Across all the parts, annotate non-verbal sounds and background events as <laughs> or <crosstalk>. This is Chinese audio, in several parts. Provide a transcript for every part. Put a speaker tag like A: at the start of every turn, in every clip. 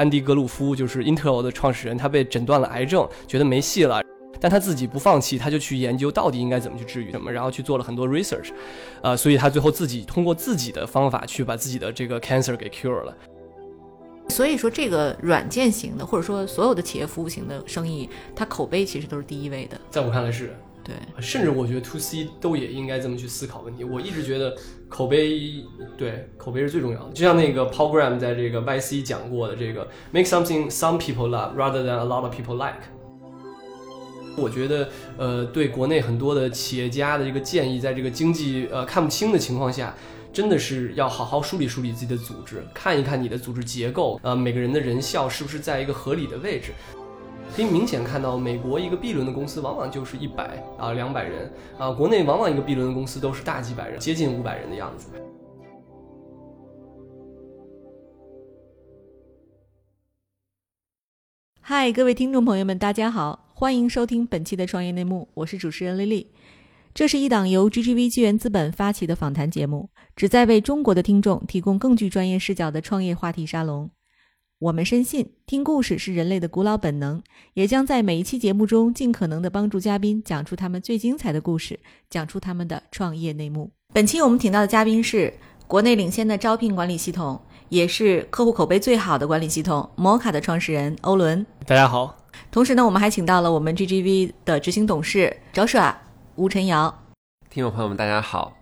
A: 安迪格鲁夫，就是 Intel 的创始人，他被诊断了癌症，觉得没戏了，但他自己不放弃，他就去研究到底应该怎么去治愈什么，然后去做了很多 research，呃，所以他最后自己通过自己的方法去把自己的这个 cancer 给 cure 了。
B: 所以说，这个软件型的，或者说所有的企业服务型的生意，它口碑其实都是第一位的。
A: 在我看来是。
B: 对，
A: 甚至我觉得 to C 都也应该这么去思考问题。我一直觉得口碑，对口碑是最重要的。就像那个 Paul Graham 在这个 YC 讲过的，这个 make something some people love rather than a lot of people like。我觉得，呃，对国内很多的企业家的这个建议，在这个经济呃看不清的情况下，真的是要好好梳理梳理自己的组织，看一看你的组织结构，呃，每个人的人效是不是在一个合理的位置。可以明显看到，美国一个 B 轮的公司往往就是一百啊两百人啊，国内往往一个 B 轮的公司都是大几百人，接近五百人的样子。
B: 嗨，各位听众朋友们，大家好，欢迎收听本期的创业内幕，我是主持人丽丽。这是一档由 GGV 纪元资本发起的访谈节目，旨在为中国的听众提供更具专业视角的创业话题沙龙。我们深信，听故事是人类的古老本能，也将在每一期节目中尽可能的帮助嘉宾讲出他们最精彩的故事，讲出他们的创业内幕。本期我们请到的嘉宾是国内领先的招聘管理系统，也是客户口碑最好的管理系统摩卡的创始人欧伦。
A: 大家好。
B: 同时呢，我们还请到了我们 GGV 的执行董事 Joshua 吴晨瑶。
C: 听众朋友们，大家好。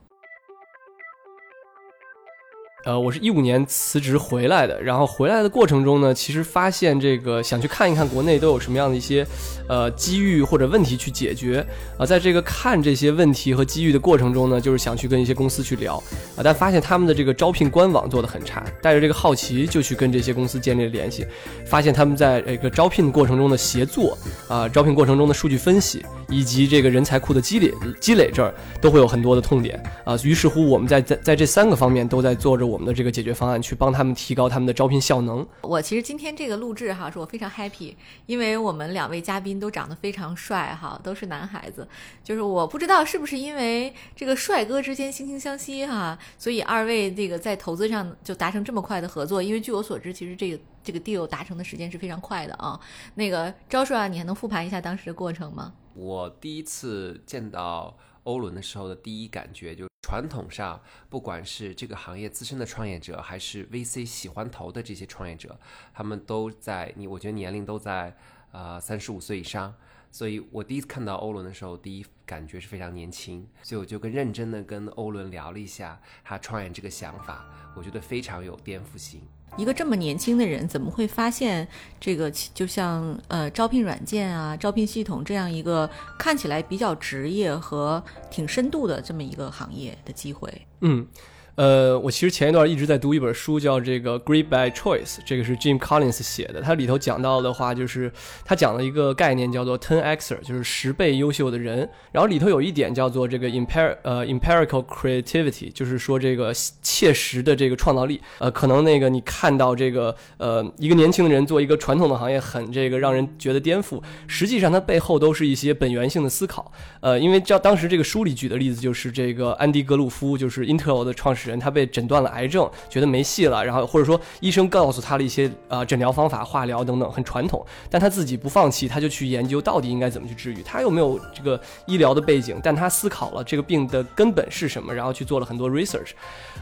A: 呃，我是一五年辞职回来的，然后回来的过程中呢，其实发现这个想去看一看国内都有什么样的一些呃机遇或者问题去解决。啊，在这个看这些问题和机遇的过程中呢，就是想去跟一些公司去聊。啊，但发现他们的这个招聘官网做的很差，带着这个好奇就去跟这些公司建立了联系，发现他们在这个招聘过程中的协作啊，招聘过程中的数据分析以及这个人才库的积累积累这儿都会有很多的痛点。啊，于是乎我们在在在这三个方面都在做着。我们的这个解决方案去帮他们提高他们的招聘效能。
B: 我其实今天这个录制哈，是我非常 happy，因为我们两位嘉宾都长得非常帅哈，都是男孩子。就是我不知道是不是因为这个帅哥之间惺惺相惜哈，所以二位这个在投资上就达成这么快的合作。因为据我所知，其实这个这个 deal 达成的时间是非常快的啊。那个招帅啊，你还能复盘一下当时的过程吗？
C: 我第一次见到欧伦的时候的第一感觉就。传统上，不管是这个行业资深的创业者，还是 VC 喜欢投的这些创业者，他们都在你，我觉得年龄都在呃三十五岁以上。所以我第一次看到欧伦的时候，第一感觉是非常年轻。所以我就跟认真的跟欧伦聊了一下他创业这个想法，我觉得非常有颠覆性。
B: 一个这么年轻的人，怎么会发现这个就像呃招聘软件啊、招聘系统这样一个看起来比较职业和挺深度的这么一个行业的机会？
A: 嗯。呃，我其实前一段一直在读一本书，叫这个《Great by Choice》，这个是 Jim Collins 写的。它里头讲到的话，就是他讲了一个概念，叫做 Ten Xer，就是十倍优秀的人。然后里头有一点叫做这个 Imper 呃 Empirical Creativity，就是说这个切实的这个创造力。呃，可能那个你看到这个呃一个年轻人做一个传统的行业很这个让人觉得颠覆，实际上它背后都是一些本源性的思考。呃，因为叫当时这个书里举的例子，就是这个安迪格鲁夫，就是 Intel 的创始。人他被诊断了癌症，觉得没戏了，然后或者说医生告诉他了一些呃诊疗方法，化疗等等，很传统，但他自己不放弃，他就去研究到底应该怎么去治愈。他又没有这个医疗的背景，但他思考了这个病的根本是什么，然后去做了很多 research，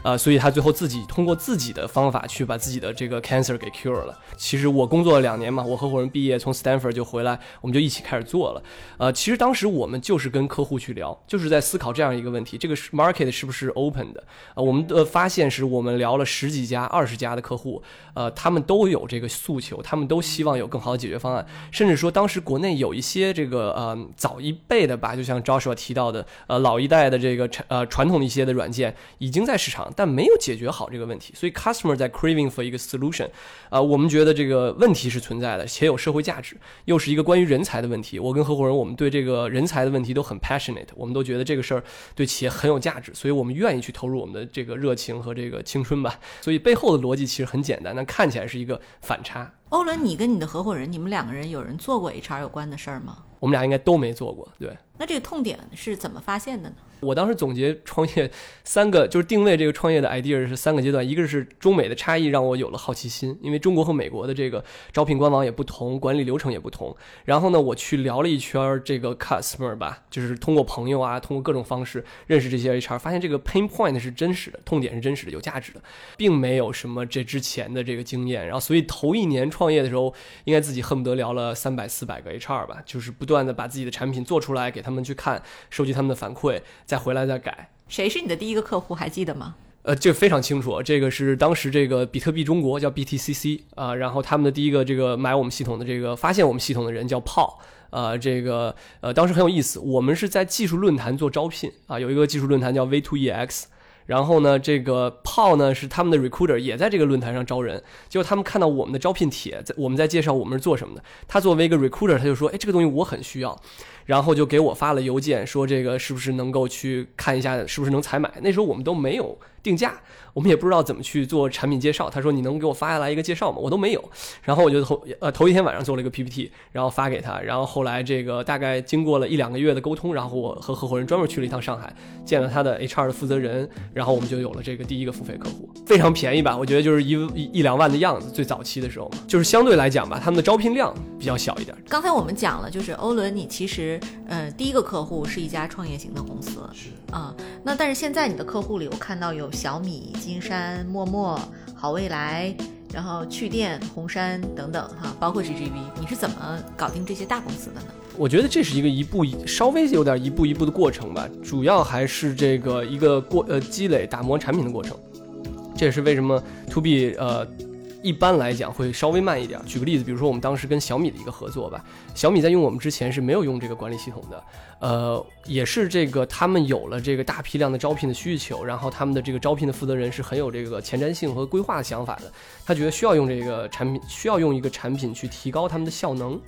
A: 呃，所以他最后自己通过自己的方法去把自己的这个 cancer 给 cure 了。其实我工作了两年嘛，我合伙人毕业从 Stanford 就回来，我们就一起开始做了。呃，其实当时我们就是跟客户去聊，就是在思考这样一个问题：这个 market 是不是 open 的？啊，我们。的发现是我们聊了十几家、二十家的客户，呃，他们都有这个诉求，他们都希望有更好的解决方案，甚至说当时国内有一些这个呃早一辈的吧，就像 Joshua 提到的，呃老一代的这个呃传统的一些的软件已经在市场，但没有解决好这个问题，所以 customer 在 craving for 一个 solution，啊，我们觉得这个问题是存在的，且有社会价值，又是一个关于人才的问题。我跟合伙人，我们对这个人才的问题都很 passionate，我们都觉得这个事儿对企业很有价值，所以我们愿意去投入我们的这。个热情和这个青春吧，所以背后的逻辑其实很简单，但看起来是一个反差。
B: 欧伦，你跟你的合伙人，你们两个人有人做过 HR 有关的事儿吗？
A: 我们俩应该都没做过，对。
B: 那这个痛点是怎么发现的呢？
A: 我当时总结创业三个，就是定位这个创业的 idea 是三个阶段，一个是中美的差异让我有了好奇心，因为中国和美国的这个招聘官网也不同，管理流程也不同。然后呢，我去聊了一圈这个 customer 吧，就是通过朋友啊，通过各种方式认识这些 HR，发现这个 pain point 是真实的，痛点是真实的，有价值的，并没有什么这之前的这个经验。然后所以头一年创业的时候，应该自己恨不得聊了三百四百个 HR 吧，就是不断的把自己的产品做出来给他们去看，收集他们的反馈。再回来再改，
B: 谁是你的第一个客户？还记得吗？
A: 呃，这个非常清楚，这个是当时这个比特币中国叫 BTCC 啊，然后他们的第一个这个买我们系统的这个发现我们系统的人叫 Paul，呃，这个呃当时很有意思，我们是在技术论坛做招聘啊，有一个技术论坛叫 V2EX。然后呢，这个炮呢是他们的 recruiter，也在这个论坛上招人。结果他们看到我们的招聘帖，在我们在介绍我们是做什么的。他作为一个 recruiter，他就说：“哎，这个东西我很需要。”然后就给我发了邮件，说这个是不是能够去看一下，是不是能采买。那时候我们都没有定价。我们也不知道怎么去做产品介绍。他说：“你能给我发下来一个介绍吗？”我都没有。然后我就头呃头一天晚上做了一个 PPT，然后发给他。然后后来这个大概经过了一两个月的沟通，然后我和合伙人专门去了一趟上海，见了他的 HR 的负责人，然后我们就有了这个第一个付费客户，非常便宜吧？我觉得就是一一一两万的样子。最早期的时候嘛，就是相对来讲吧，他们的招聘量比较小一点。
B: 刚才我们讲了，就是欧伦，你其实呃第一个客户是一家创业型的公司，
C: 是
B: 啊。那但是现在你的客户里，我看到有小米。金山、陌陌、好未来，然后趣店、红杉等等哈，包括 GGV，你是怎么搞定这些大公司的呢？
A: 我觉得这是一个一步一稍微有点一步一步的过程吧，主要还是这个一个过呃积累打磨产品的过程，这也是为什么 To B 呃。一般来讲会稍微慢一点。举个例子，比如说我们当时跟小米的一个合作吧，小米在用我们之前是没有用这个管理系统的，呃，也是这个他们有了这个大批量的招聘的需求，然后他们的这个招聘的负责人是很有这个前瞻性和规划的想法的，他觉得需要用这个产品，需要用一个产品去提高他们的效能。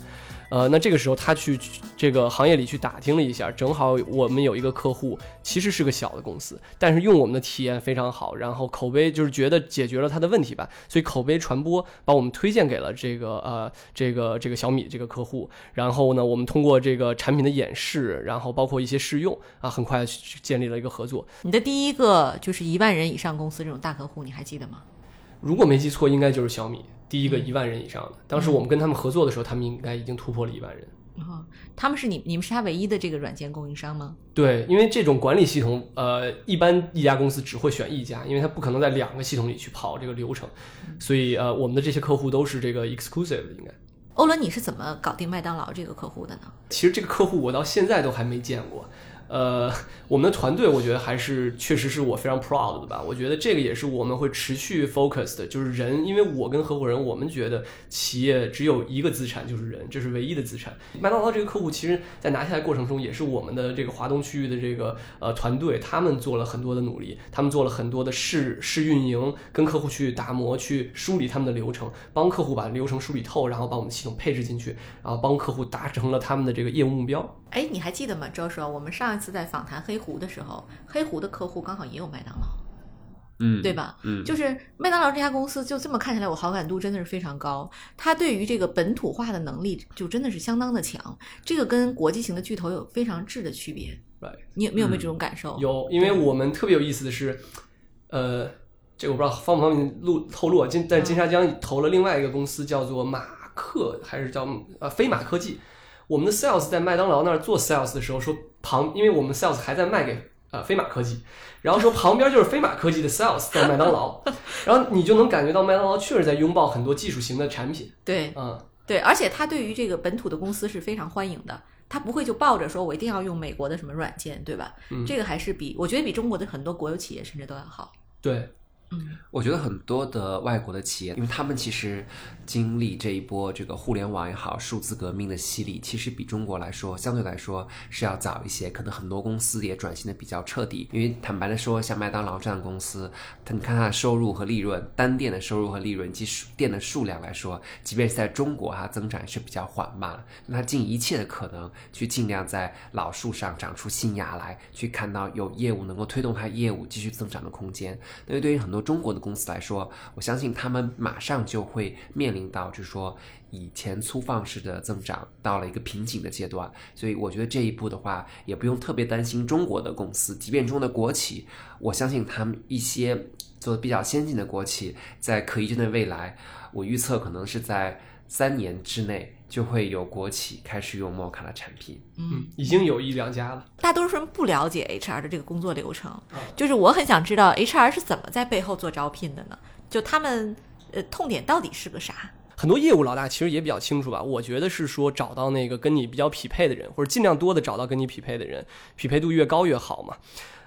A: 呃，那这个时候他去这个行业里去打听了一下，正好我们有一个客户，其实是个小的公司，但是用我们的体验非常好，然后口碑就是觉得解决了他的问题吧，所以口碑传播把我们推荐给了这个呃这个这个小米这个客户，然后呢，我们通过这个产品的演示，然后包括一些试用啊，很快建立了一个合作。
B: 你的第一个就是一万人以上公司这种大客户，你还记得吗？
A: 如果没记错，应该就是小米。第一个一万人以上的，当时我们跟他们合作的时候，他们应该已经突破了一万人。
B: 哦，他们是你你们是他唯一的这个软件供应商吗？
A: 对，因为这种管理系统，呃，一般一家公司只会选一家，因为它不可能在两个系统里去跑这个流程，所以呃，我们的这些客户都是这个 exclusive 的，应该。
B: 欧伦，你是怎么搞定麦当劳这个客户的呢？
A: 其实这个客户我到现在都还没见过。呃，我们的团队我觉得还是确实是我非常 proud 的吧。我觉得这个也是我们会持续 focus 的，就是人。因为我跟合伙人，我们觉得企业只有一个资产，就是人，这是唯一的资产。麦当劳这个客户，其实在拿下来过程中，也是我们的这个华东区域的这个呃团队，他们做了很多的努力，他们做了很多的试试运营，跟客户去打磨，去梳理他们的流程，帮客户把流程梳理透，然后把我们系统配置进去，然后帮客户达成了他们的这个业务目标。
B: 哎，你还记得吗，周叔？我们上一次在访谈黑狐的时候，黑狐的客户刚好也有麦当劳，
C: 嗯，
B: 对吧？
C: 嗯，
B: 就是麦当劳这家公司，就这么看起来，我好感度真的是非常高。它对于这个本土化的能力，就真的是相当的强。这个跟国际型的巨头有非常质的区别。
A: 对，
B: 你有没有没这种感受？
A: 有，因为我们特别有意思的是，呃，这个我不知道方不方便录透露啊。金在金沙江投了另外一个公司，叫做马克，还是叫呃飞马科技。我们的 sales 在麦当劳那儿做 sales 的时候说旁，因为我们 sales 还在卖给呃飞马科技，然后说旁边就是飞马科技的 sales 在麦当劳，然后你就能感觉到麦当劳确实在拥抱很多技术型的产品。
B: 对，
A: 嗯，
B: 对，而且他对于这个本土的公司是非常欢迎的，他不会就抱着说我一定要用美国的什么软件，对吧？
A: 嗯，
B: 这个还是比我觉得比中国的很多国有企业甚至都要好。
A: 对。
B: 嗯，
C: 我觉得很多的外国的企业，因为他们其实经历这一波这个互联网也好、数字革命的洗礼，其实比中国来说相对来说是要早一些。可能很多公司也转型的比较彻底。因为坦白的说，像麦当劳这样的公司，它你看它的收入和利润，单店的收入和利润及店的数量来说，即便是在中国，它增长是比较缓慢的。它尽一切的可能去尽量在老树上长出新芽来，去看到有业务能够推动它业务继续增长的空间。因为对于很多中国的公司来说，我相信他们马上就会面临到，就是说以前粗放式的增长到了一个瓶颈的阶段。所以我觉得这一步的话，也不用特别担心中国的公司，即便中的国企，我相信他们一些做的比较先进的国企，在可预见的未来，我预测可能是在三年之内。就会有国企开始用摩卡的产品，
A: 嗯，已经有一两家了。
B: 大多数人不了解 HR 的这个工作流程，就是我很想知道 HR 是怎么在背后做招聘的呢？就他们呃痛点到底是个啥？
A: 很多业务老大其实也比较清楚吧。我觉得是说找到那个跟你比较匹配的人，或者尽量多的找到跟你匹配的人，匹配度越高越好嘛。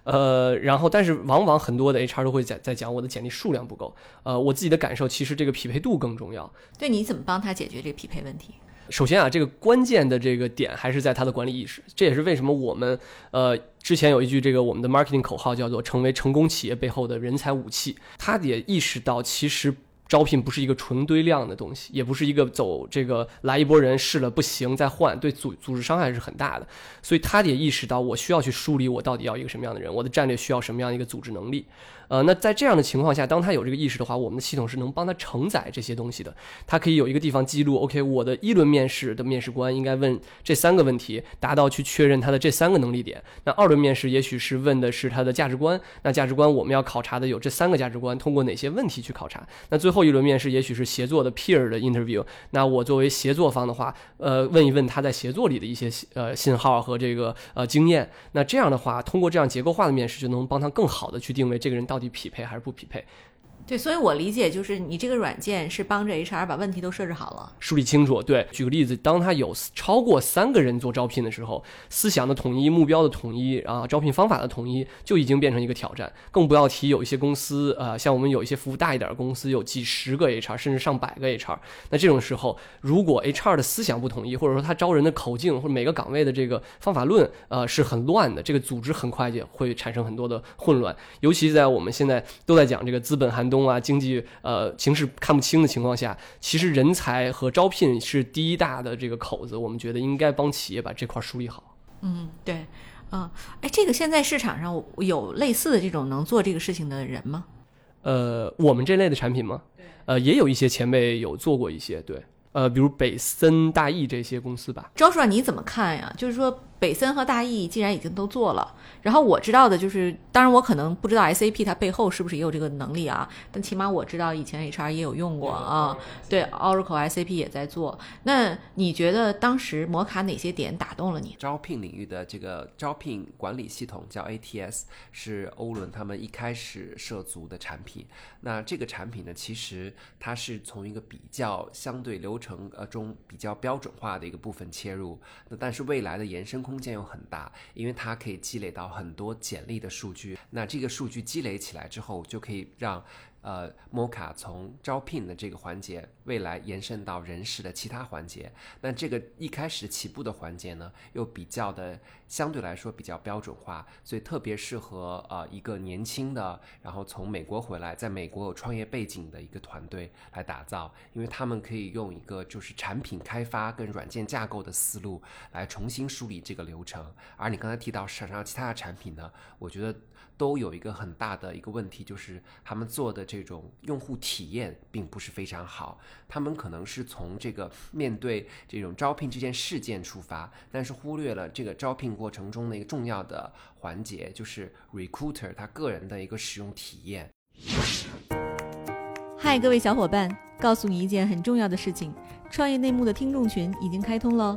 A: 呃，然后但是往往很多的 HR 都会在在讲我的简历数量不够。呃，我自己的感受其实这个匹配度更重要。
B: 对，你怎么帮他解决这个匹配问题？
A: 首先啊，这个关键的这个点还是在他的管理意识，这也是为什么我们呃之前有一句这个我们的 marketing 口号叫做成为成功企业背后的人才武器。他也意识到，其实招聘不是一个纯堆量的东西，也不是一个走这个来一波人试了不行再换，对组组织伤害是很大的。所以他也意识到，我需要去梳理我到底要一个什么样的人，我的战略需要什么样的一个组织能力。呃，那在这样的情况下，当他有这个意识的话，我们的系统是能帮他承载这些东西的。他可以有一个地方记录，OK，我的一轮面试的面试官应该问这三个问题，达到去确认他的这三个能力点。那二轮面试也许是问的是他的价值观，那价值观我们要考察的有这三个价值观，通过哪些问题去考察？那最后一轮面试也许是协作的 peer 的 interview，那我作为协作方的话，呃，问一问他在协作里的一些呃信号和这个呃经验。那这样的话，通过这样结构化的面试，就能帮他更好的去定位这个人到底。你匹配还是不匹配？
B: 对，所以我理解就是你这个软件是帮着 HR 把问题都设置好了，
A: 梳理清楚。对，举个例子，当他有超过三个人做招聘的时候，思想的统一、目标的统一啊，招聘方法的统一就已经变成一个挑战。更不要提有一些公司，呃，像我们有一些服务大一点的公司，有几十个 HR，甚至上百个 HR。那这种时候，如果 HR 的思想不统一，或者说他招人的口径或者每个岗位的这个方法论，呃，是很乱的，这个组织很快就会产生很多的混乱。尤其在我们现在都在讲这个资本寒冬冬啊，经济。呃，形势看不清的情况下，其实人才和招聘是第一大的这个口子。我们觉得应该帮企业把这块梳理好。
B: 嗯，对，嗯，哎，这个现在市场上有类似的这种能做这个事情的人吗？
A: 呃，我们这类的产品吗？呃，也有一些前辈有做过一些，对，呃，比如北森、大益这些公司吧。
B: 周叔，你怎么看呀？就是说。北森和大益既然已经都做了，然后我知道的就是，当然我可能不知道 SAP 它背后是不是也有这个能力啊，但起码我知道以前 HR 也有用过啊。对，Oracle SAP 也在做。那你觉得当时摩卡哪些点打动了你？
C: 招聘领域的这个招聘管理系统叫 ATS，是欧伦他们一开始涉足的产品。那这个产品呢，其实它是从一个比较相对流程呃中比较标准化的一个部分切入。那但是未来的延伸空空间又很大，因为它可以积累到很多简历的数据。那这个数据积累起来之后，就可以让。呃，摩卡从招聘的这个环节，未来延伸到人事的其他环节。那这个一开始起步的环节呢，又比较的相对来说比较标准化，所以特别适合呃一个年轻的，然后从美国回来，在美国有创业背景的一个团队来打造，因为他们可以用一个就是产品开发跟软件架构的思路来重新梳理这个流程。而你刚才提到市场上其他的产品呢，我觉得。都有一个很大的一个问题，就是他们做的这种用户体验并不是非常好。他们可能是从这个面对这种招聘这件事件出发，但是忽略了这个招聘过程中的一个重要的环节，就是 recruiter 他个人的一个使用体验。
B: 嗨，各位小伙伴，告诉你一件很重要的事情：创业内幕的听众群已经开通了。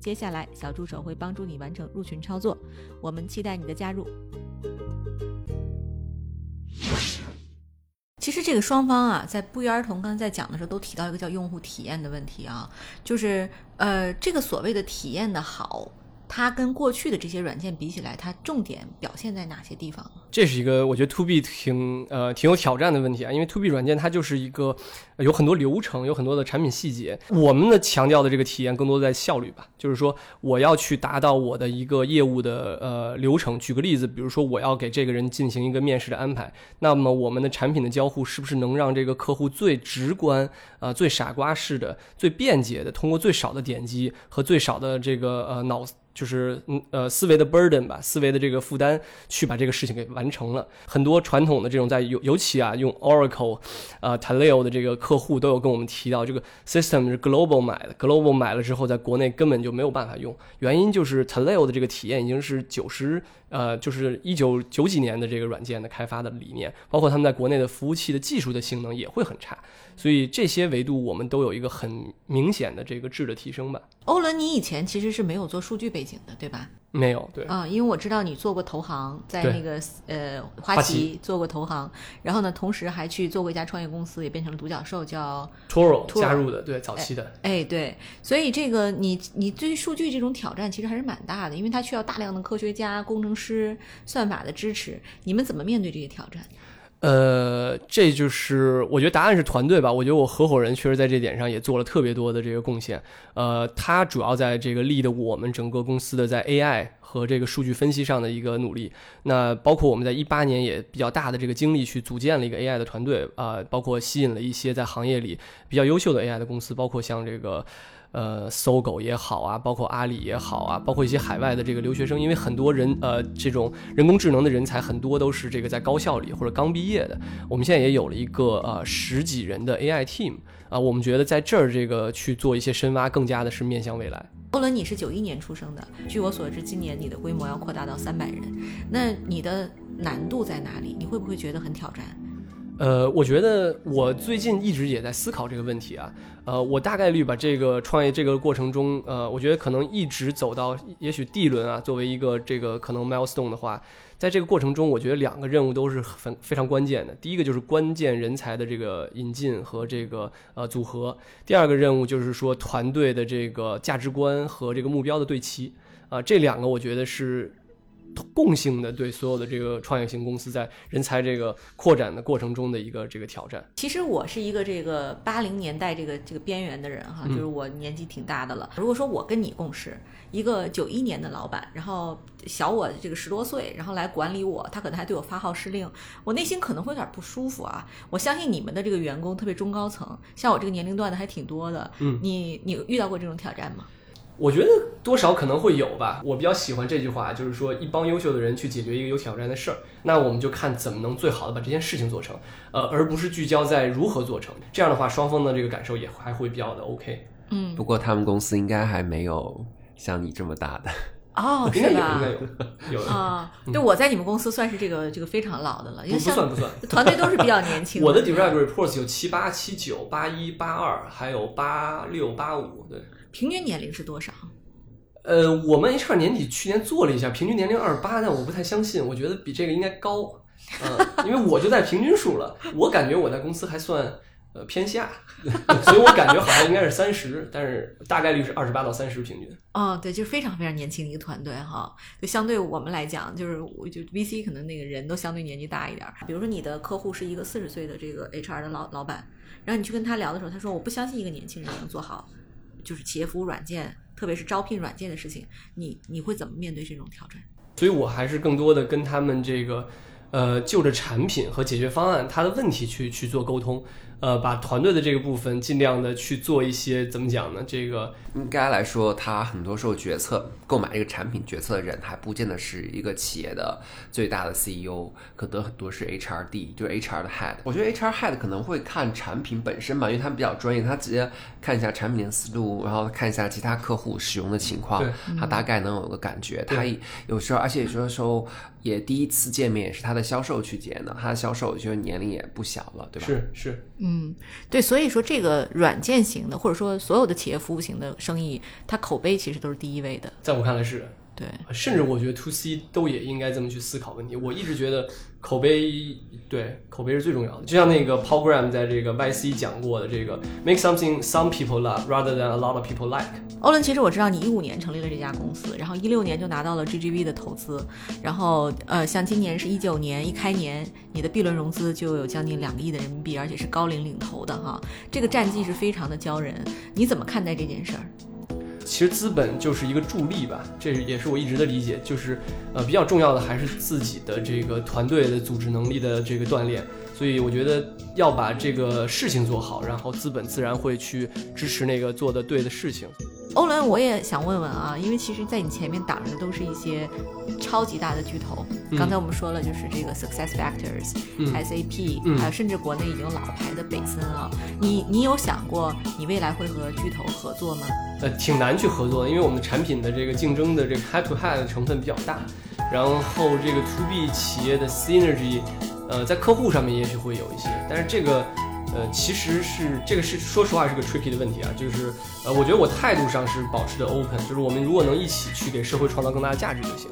B: 接下来，小助手会帮助你完成入群操作。我们期待你的加入。其实，这个双方啊，在不约而同刚才在讲的时候，都提到一个叫用户体验的问题啊，就是呃，这个所谓的体验的好，它跟过去的这些软件比起来，它重点表现在哪些地方？
A: 这是一个我觉得 To B 挺呃挺有挑战的问题啊，因为 To B 软件它就是一个有很多流程，有很多的产品细节。我们的强调的这个体验更多在效率吧，就是说我要去达到我的一个业务的呃流程。举个例子，比如说我要给这个人进行一个面试的安排，那么我们的产品的交互是不是能让这个客户最直观啊、最傻瓜式的、最便捷的，通过最少的点击和最少的这个呃脑。就是嗯呃思维的 burden 吧，思维的这个负担，去把这个事情给完成了。很多传统的这种在尤尤其啊用 Oracle 啊 Taleo 的这个客户都有跟我们提到，这个 system 是 global 买的，global 买了之后在国内根本就没有办法用，原因就是 Taleo 的这个体验已经是九十呃就是一九九几年的这个软件的开发的理念，包括他们在国内的服务器的技术的性能也会很差，所以这些维度我们都有一个很明显的这个质的提升吧。
B: 欧伦，你以前其实是没有做数据背景的，对吧？
A: 没有，对
B: 啊，因为我知道你做过投行，在那个呃花
A: 花
B: 旗做过投行，然后呢，同时还去做过一家创业公司，也变成了独角兽，叫
A: Toro 加入的，对早期的。
B: 哎对，所以这个你你对数据这种挑战其实还是蛮大的，因为它需要大量的科学家、工程师、算法的支持，你们怎么面对这些挑战？
A: 呃，这就是我觉得答案是团队吧。我觉得我合伙人确实在这点上也做了特别多的这个贡献。呃，他主要在这个立的我们整个公司的在 AI 和这个数据分析上的一个努力。那包括我们在一八年也比较大的这个精力去组建了一个 AI 的团队啊、包括吸引了一些在行业里比较优秀的 AI 的公司，包括像这个。呃，搜狗也好啊，包括阿里也好啊，包括一些海外的这个留学生，因为很多人呃，这种人工智能的人才很多都是这个在高校里或者刚毕业的。我们现在也有了一个呃十几人的 AI team 啊、我们觉得在这儿这个去做一些深挖，更加的是面向未来。
B: 欧伦，你是九一年出生的，据我所知，今年你的规模要扩大到三百人，那你的难度在哪里？你会不会觉得很挑战？
A: 呃，我觉得我最近一直也在思考这个问题啊。呃，我大概率把这个创业这个过程中，呃，我觉得可能一直走到也许 D 轮啊，作为一个这个可能 milestone 的话，在这个过程中，我觉得两个任务都是很非常关键的。第一个就是关键人才的这个引进和这个呃组合，第二个任务就是说团队的这个价值观和这个目标的对齐啊、这两个我觉得是共性的对所有的这个创业型公司在人才这个扩展的过程中的一个这个挑战。
B: 其实我是一个这个八零年代这个这个边缘的人哈，
A: 嗯
B: 就是我年纪挺大的了。如果说我跟你共事，一个九一年的老板，然后小我这个十多岁，然后来管理我，他可能还对我发号施令，我内心可能会有点不舒服啊。我相信你们的这个员工，特别中高层，像我这个年龄段的还挺多的。
A: 嗯，
B: 你你遇到过这种挑战吗？
A: 我觉得多少可能会有吧。我比较喜欢这句话，就是说一帮优秀的人去解决一个有挑战的事儿，那我们就看怎么能最好的把这件事情做成，呃，而不是聚焦在如何做成。这样的话，双方的这个感受也还会比较的 OK。
B: 嗯，
C: 不过他们公司应该还没有像你这么大的。
B: 哦，
A: 应该有，
B: 是吧
A: 应该？有，有的。
B: 啊，对，我在你们公司算是这个这个非常老的了，因
A: 不
B: 为
A: 不算不算，
B: 团队都是比较年轻 <laughs>
A: 我的 direct reports 有七八、七九、八一、八二，还有八六、八五，对。
B: 平均年龄是多少？
A: 呃，我们 HR 年底去年做了一下，平均年龄二十八，但我不太相信，我觉得比这个应该高，嗯、因为我就在平均数了，我感觉我在公司还算呃偏下，<laughs> 所以我感觉好像应该是三十，但是大概率是二十八到三十平均。
B: 哦，对，就是非常非常年轻的一个团队哈。就相对我们来讲，就是我就 VC 可能那个人都相对年纪大一点儿。比如说你的客户是一个四十岁的这个 HR 的老老板，然后你去跟他聊的时候，他说我不相信一个年轻人能做好就是企业服务软件，特别是招聘软件的事情，你你会怎么面对这种挑战？
A: 所以我还是更多的跟他们这个，呃，就着产品和解决方案，它的问题去去做沟通，呃，把团队的这个部分尽量的去做一些怎么讲呢？这个
C: 应该来说，他很多时候决策购买这个产品决策的人，还不见得是一个企业的最大的 CEO，可能很多是 HRD，就是 HR 的 head。我觉得 HR head 可能会看产品本身吧，因为他比较专业，他直接看一下产品的思路，然后看一下其他客户使用的情况
A: 对，
C: 他大概能有个感觉。他也有时候，而且有的时候也第一次见面也是他的销售去接的，他的销售就是年龄也不小了，对吧？
A: 是是，
B: 嗯，对，所以说这个软件型的，或者说所有的企业服务型的生意，它口碑其实都是第一位的。
A: 在我看来是
B: 对，
A: 甚至我觉得 to C 都也应该这么去思考问题。我一直觉得口碑对口碑是最重要的，就像那个 Paul Graham 在这个 YC 讲过的这个 make something some people love rather than a lot of people like。
B: 欧伦，其实我知道你一五年成立了这家公司，然后一六年就拿到了 GGV 的投资，然后呃，像今年是一九年一开年，你的 B 轮融资就有将近两个亿的人民币，而且是高瓴领投的哈，这个战绩是非常的骄人。你怎么看待这件事儿？
A: 其实资本就是一个助力吧，这也是我一直的理解，就是呃比较重要的还是自己的这个团队的组织能力的这个锻炼。所以我觉得要把这个事情做好，然后资本自然会去支持那个做的对的事情。
B: 欧伦，我也想问问啊，因为其实，在你前面挡着的都是一些超级大的巨头。刚才我们说了，就是这个 Success Factors、SAP，还有甚至国内已经老牌的北森啊。你你有想过你未来会和巨头合作吗？
A: 呃，挺难去合作的，因为我们的产品的这个竞争的这个 head to head 的成分比较大，然后这个 to B 企业的 synergy，呃，在客户上面也许会有一些，但是这个。呃，其实是这个是说实话是个 tricky 的问题啊，就是呃，我觉得我态度上是保持的 open，就是我们如果能一起去给社会创造更大的价值就行。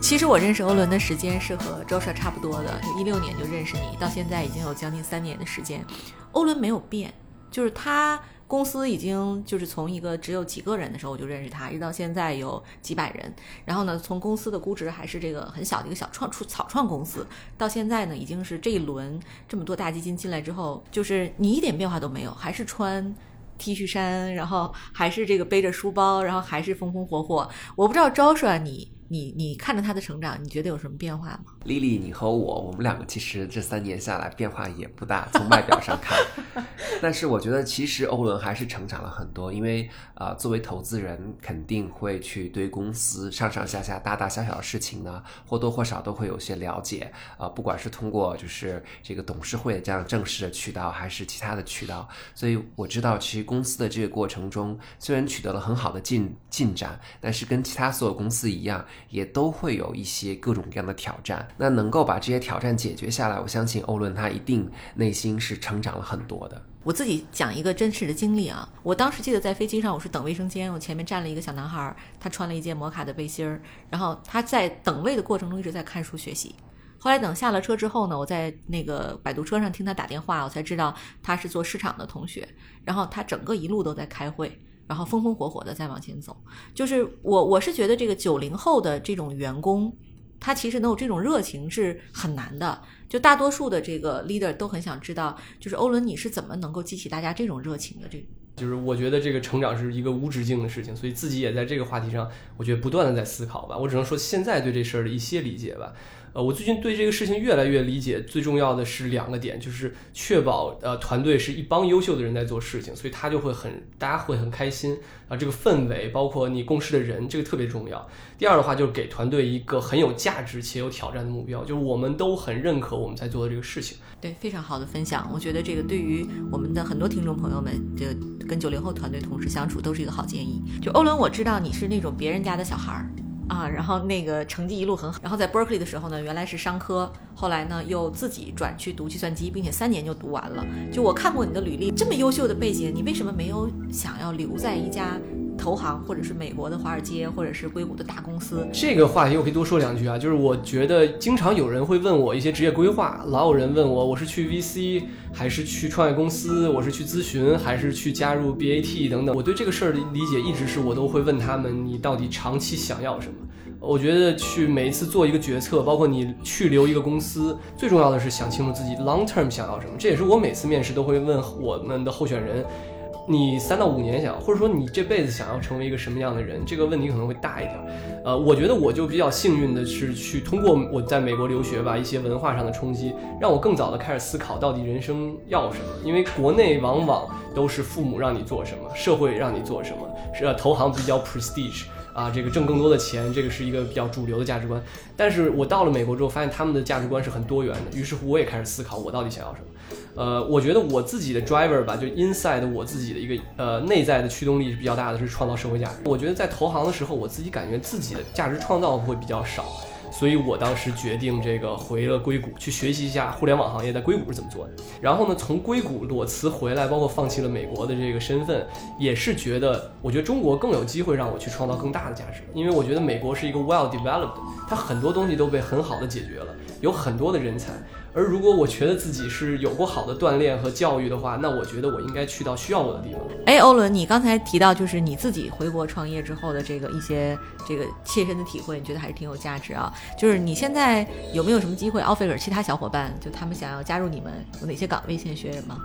B: 其实我认识欧伦的时间是和 Joshua 差不多的，就一六年就认识你，到现在已经有将近三年的时间，欧伦没有变，就是他。公司已经就是从一个只有几个人的时候我就认识他，一直到现在有几百人。然后呢，从公司的估值还是这个很小的一个小创出草创公司，到现在呢，已经是这一轮这么多大基金进来之后，就是你一点变化都没有，还是穿 T 恤衫，然后还是这个背着书包，然后还是风风火火。我不知道招帅你。你你看着他的成长，你觉得有什么变化吗？
C: 丽丽，你和我，我们两个其实这三年下来变化也不大，从外表上看。<laughs> 但是我觉得其实欧伦还是成长了很多，因为啊，作为投资人肯定会去对公司上上下下大大小小的事情呢，或多或少都会有些了解啊。不管是通过就是这个董事会这样正式的渠道，还是其他的渠道，所以我知道其实公司的这个过程中虽然取得了很好的进进展，但是跟其他所有公司一样。也都会有一些各种各样的挑战，那能够把这些挑战解决下来，我相信欧伦他一定内心是成长了很多的。
B: 我自己讲一个真实的经历啊，我当时记得在飞机上，我是等卫生间，我前面站了一个小男孩，他穿了一件摩卡的背心儿，然后他在等位的过程中一直在看书学习。后来等下了车之后呢，我在那个摆渡车上听他打电话，我才知道他是做市场的同学，然后他整个一路都在开会。然后风风火火的再往前走，就是我我是觉得这个九零后的这种员工，他其实能有这种热情是很难的。就大多数的这个 leader 都很想知道，就是欧伦你是怎么能够激起大家这种热情的？这
A: 就是我觉得这个成长是一个无止境的事情，所以自己也在这个话题上，我觉得不断的在思考吧。我只能说现在对这事儿的一些理解吧。呃，我最近对这个事情越来越理解，最重要的是两个点，就是确保呃团队是一帮优秀的人在做事情，所以他就会很大家会很开心啊，这个氛围包括你共事的人，这个特别重要。第二的话就是给团队一个很有价值且有挑战的目标，就是我们都很认可我们在做的这个事情。
B: 对，非常好的分享，我觉得这个对于我们的很多听众朋友们，这个跟九零后团队同事相处都是一个好建议。就欧伦，我知道你是那种别人家的小孩儿。啊，然后那个成绩一路很好，然后在 Berkeley 的时候呢，原来是商科，后来呢又自己转去读计算机，并且三年就读完了。就我看过你的履历，这么优秀的背景，你为什么没有想要留在一家？投行，或者是美国的华尔街，或者是硅谷的大公司。
A: 这个话题我可以多说两句啊，就是我觉得经常有人会问我一些职业规划，老有人问我，我是去 VC 还是去创业公司，我是去咨询还是去加入 BAT 等等。我对这个事儿的理解一直是我都会问他们，你到底长期想要什么？我觉得去每一次做一个决策，包括你去留一个公司，最重要的是想清楚自己 long term 想要什么。这也是我每次面试都会问我们的候选人。你三到五年想，或者说你这辈子想要成为一个什么样的人，这个问题可能会大一点。呃，我觉得我就比较幸运的是，去通过我在美国留学吧，一些文化上的冲击，让我更早的开始思考到底人生要什么。因为国内往往都是父母让你做什么，社会让你做什么，是呃投行比较 prestige 啊，这个挣更多的钱，这个是一个比较主流的价值观。但是我到了美国之后，发现他们的价值观是很多元的，于是乎我也开始思考我到底想要什么。呃，我觉得我自己的 driver 吧，就 inside 我自己的一个呃内在的驱动力是比较大的，是创造社会价值。我觉得在投行的时候，我自己感觉自己的价值创造会比较少，所以我当时决定这个回了硅谷去学习一下互联网行业在硅谷是怎么做的。然后呢，从硅谷裸辞回来，包括放弃了美国的这个身份，也是觉得我觉得中国更有机会让我去创造更大的价值，因为我觉得美国是一个 well developed，它很多东西都被很好的解决了，有很多的人才。而如果我觉得自己是有过好的锻炼和教育的话，那我觉得我应该去到需要我的地方。
B: 哎，欧伦，你刚才提到就是你自己回国创业之后的这个一些这个切身的体会，你觉得还是挺有价值啊。就是你现在有没有什么机会 offer 其他小伙伴，就他们想要加入你们，有哪些岗位现在缺人吗？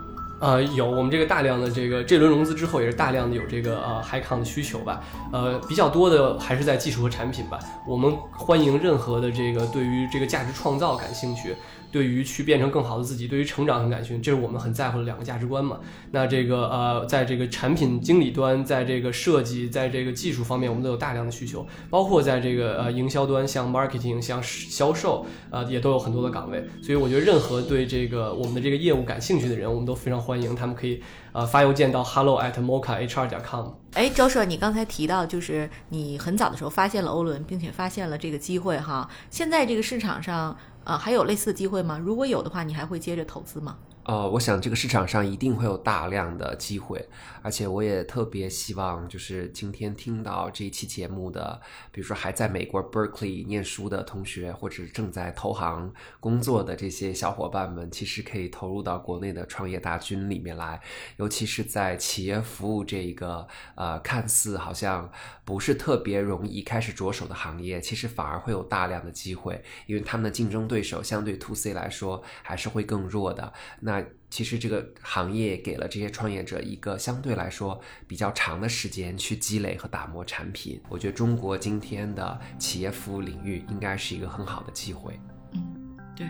A: 呃，有我们这个大量的这个这轮融资之后，也是大量的有这个呃 high con 的需求吧。呃，比较多的还是在技术和产品吧。我们欢迎任何的这个对于这个价值创造感兴趣。对于去变成更好的自己，对于成长很感兴趣，这是我们很在乎的两个价值观嘛。那这个呃，在这个产品经理端，在这个设计，在这个技术方面，我们都有大量的需求，包括在这个呃营销端，像 marketing，像销售，呃，也都有很多的岗位。所以我觉得，任何对这个我们的这个业务感兴趣的人，我们都非常欢迎，他们可以呃发邮件到 hello at mochahr 点 com。
B: 哎，周社，你刚才提到就是你很早的时候发现了欧伦，并且发现了这个机会哈。现在这个市场上。啊，还有类似的机会吗？如果有的话，你还会接着投资吗？
C: 呃，我想这个市场上一定会有大量的机会，而且我也特别希望，就是今天听到这一期节目的，比如说还在美国 Berkeley 念书的同学，或者正在投行工作的这些小伙伴们，其实可以投入到国内的创业大军里面来，尤其是在企业服务这一个呃看似好像不是特别容易开始着手的行业，其实反而会有大量的机会，因为他们的竞争对手相对 To C 来说还是会更弱的。那其实这个行业给了这些创业者一个相对来说比较长的时间去积累和打磨产品。我觉得中国今天的企业服务领域应该是一个很好的机会。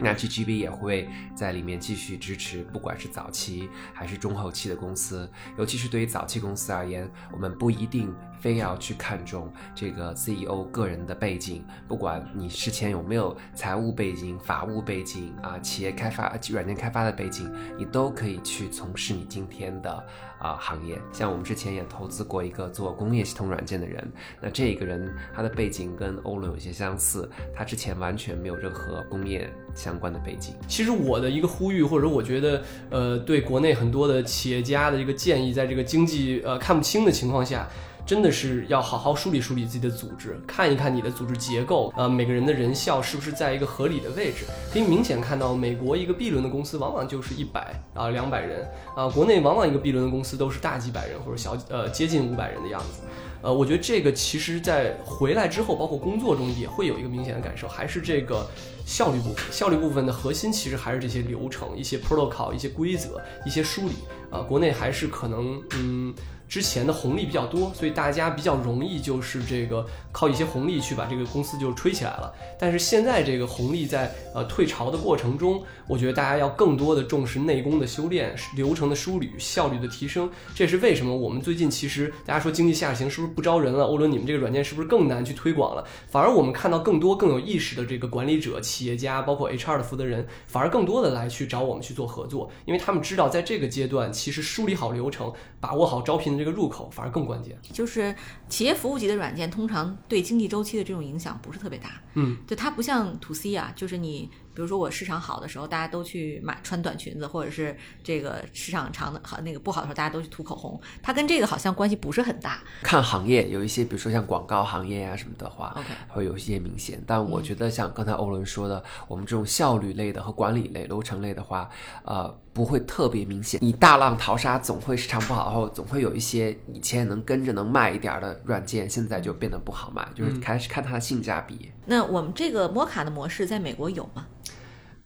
C: 那 GGB 也会在里面继续支持，不管是早期还是中后期的公司，尤其是对于早期公司而言，我们不一定非要去看重这个 CEO 个人的背景，不管你之前有没有财务背景、法务背景啊，企业开发、软件开发的背景，你都可以去从事你今天的啊行业。像我们之前也投资过一个做工业系统软件的人，那这个人他的背景跟欧伦有些相似，他之前完全没有任何工业。相关的背景，
A: 其实我的一个呼吁，或者我觉得，呃，对国内很多的企业家的一个建议，在这个经济呃看不清的情况下，真的是要好好梳理梳理自己的组织，看一看你的组织结构，呃，每个人的人效是不是在一个合理的位置。可以明显看到，美国一个 B 轮的公司往往就是一百啊两百人啊，国内往往一个 B 轮的公司都是大几百人或者小呃接近五百人的样子。呃，我觉得这个其实在回来之后，包括工作中也会有一个明显的感受，还是这个效率部分。效率部分的核心其实还是这些流程、一些 protocol、一些规则、一些梳理。啊，国内还是可能嗯。之前的红利比较多，所以大家比较容易就是这个靠一些红利去把这个公司就吹起来了。但是现在这个红利在呃退潮的过程中，我觉得大家要更多的重视内功的修炼、流程的梳理、效率的提升。这是为什么我们最近其实大家说经济下行是不是不招人了？欧伦，你们这个软件是不是更难去推广了？反而我们看到更多更有意识的这个管理者、企业家，包括 HR 的负责人，反而更多的来去找我们去做合作，因为他们知道在这个阶段，其实梳理好流程，把握好招聘。这个入口反而更关键，
B: 就是企业服务级的软件，通常对经济周期的这种影响不是特别大。
A: 嗯，
B: 就它不像 to C 啊，就是你。比如说我市场好的时候，大家都去买穿短裙子，或者是这个市场长的好那个不好的时候，大家都去涂口红。它跟这个好像关系不是很大。
C: 看行业有一些，比如说像广告行业啊什么的话
B: ，OK，
C: 会有一些明显。但我觉得像刚才欧伦说的，我们这种效率类的和管理类、流程类的话，呃，不会特别明显。你大浪淘沙，总会市场不好后，总会有一些以前能跟着能卖一点的软件，现在就变得不好卖，就是开始看它的性价比。
B: 那我们这个摩卡的模式在美国有吗？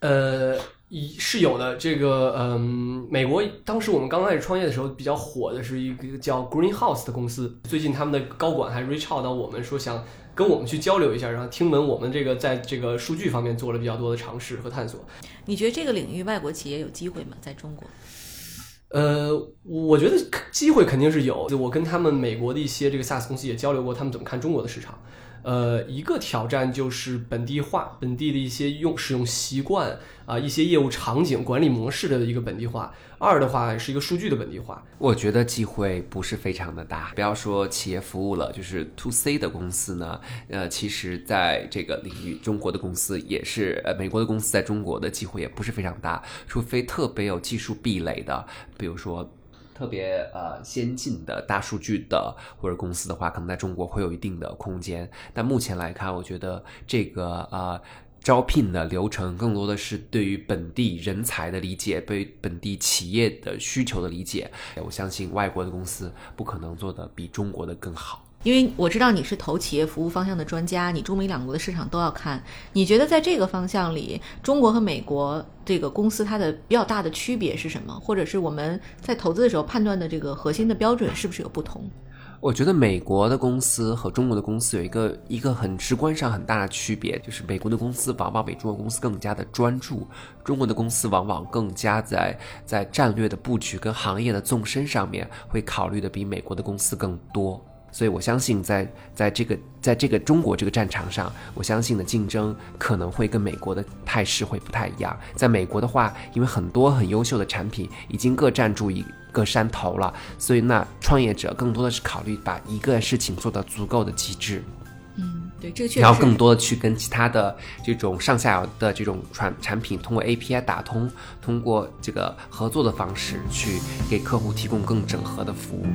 A: 呃，是有的。这个，嗯，美国当时我们刚开始创业的时候，比较火的是一个叫 Greenhouse 的公司。最近他们的高管还 reach out 到我们，说想跟我们去交流一下，然后听闻我们这个在这个数据方面做了比较多的尝试和探索。
B: 你觉得这个领域外国企业有机会吗？在中国？
A: 呃，我觉得机会肯定是有。我跟他们美国的一些这个 SaaS 公司也交流过，他们怎么看中国的市场。呃，一个挑战就是本地化，本地的一些用使用习惯啊，一些业务场景、管理模式的一个本地化。二的话是一个数据的本地化。
C: 我觉得机会不是非常的大。不要说企业服务了，就是 to C 的公司呢，呃，其实在这个领域，中国的公司也是，呃，美国的公司在中国的机会也不是非常大，除非特别有技术壁垒的，比如说。特别呃先进的大数据的或者公司的话，可能在中国会有一定的空间。但目前来看，我觉得这个呃招聘的流程更多的是对于本地人才的理解，对本地企业的需求的理解。我相信外国的公司不可能做的比中国的更好。
B: 因为我知道你是投企业服务方向的专家，你中美两国的市场都要看。你觉得在这个方向里，中国和美国这个公司它的比较大的区别是什么？或者是我们在投资的时候判断的这个核心的标准是不是有不同？
C: 我觉得美国的公司和中国的公司有一个一个很直观上很大的区别，就是美国的公司往往比中国公司更加的专注，中国的公司往往更加在在战略的布局跟行业的纵深上面会考虑的比美国的公司更多。所以，我相信在在这个在这个中国这个战场上，我相信的竞争可能会跟美国的态势会不太一样。在美国的话，因为很多很优秀的产品已经各占住一个山头了，所以那创业者更多的是考虑把一个事情做到足够的极致。
B: 嗯，对，这个确实。
C: 然后更多的去跟其他的这种上下游的这种产产品通过 API 打通，通过这个合作的方式去给客户提供更整合的服务。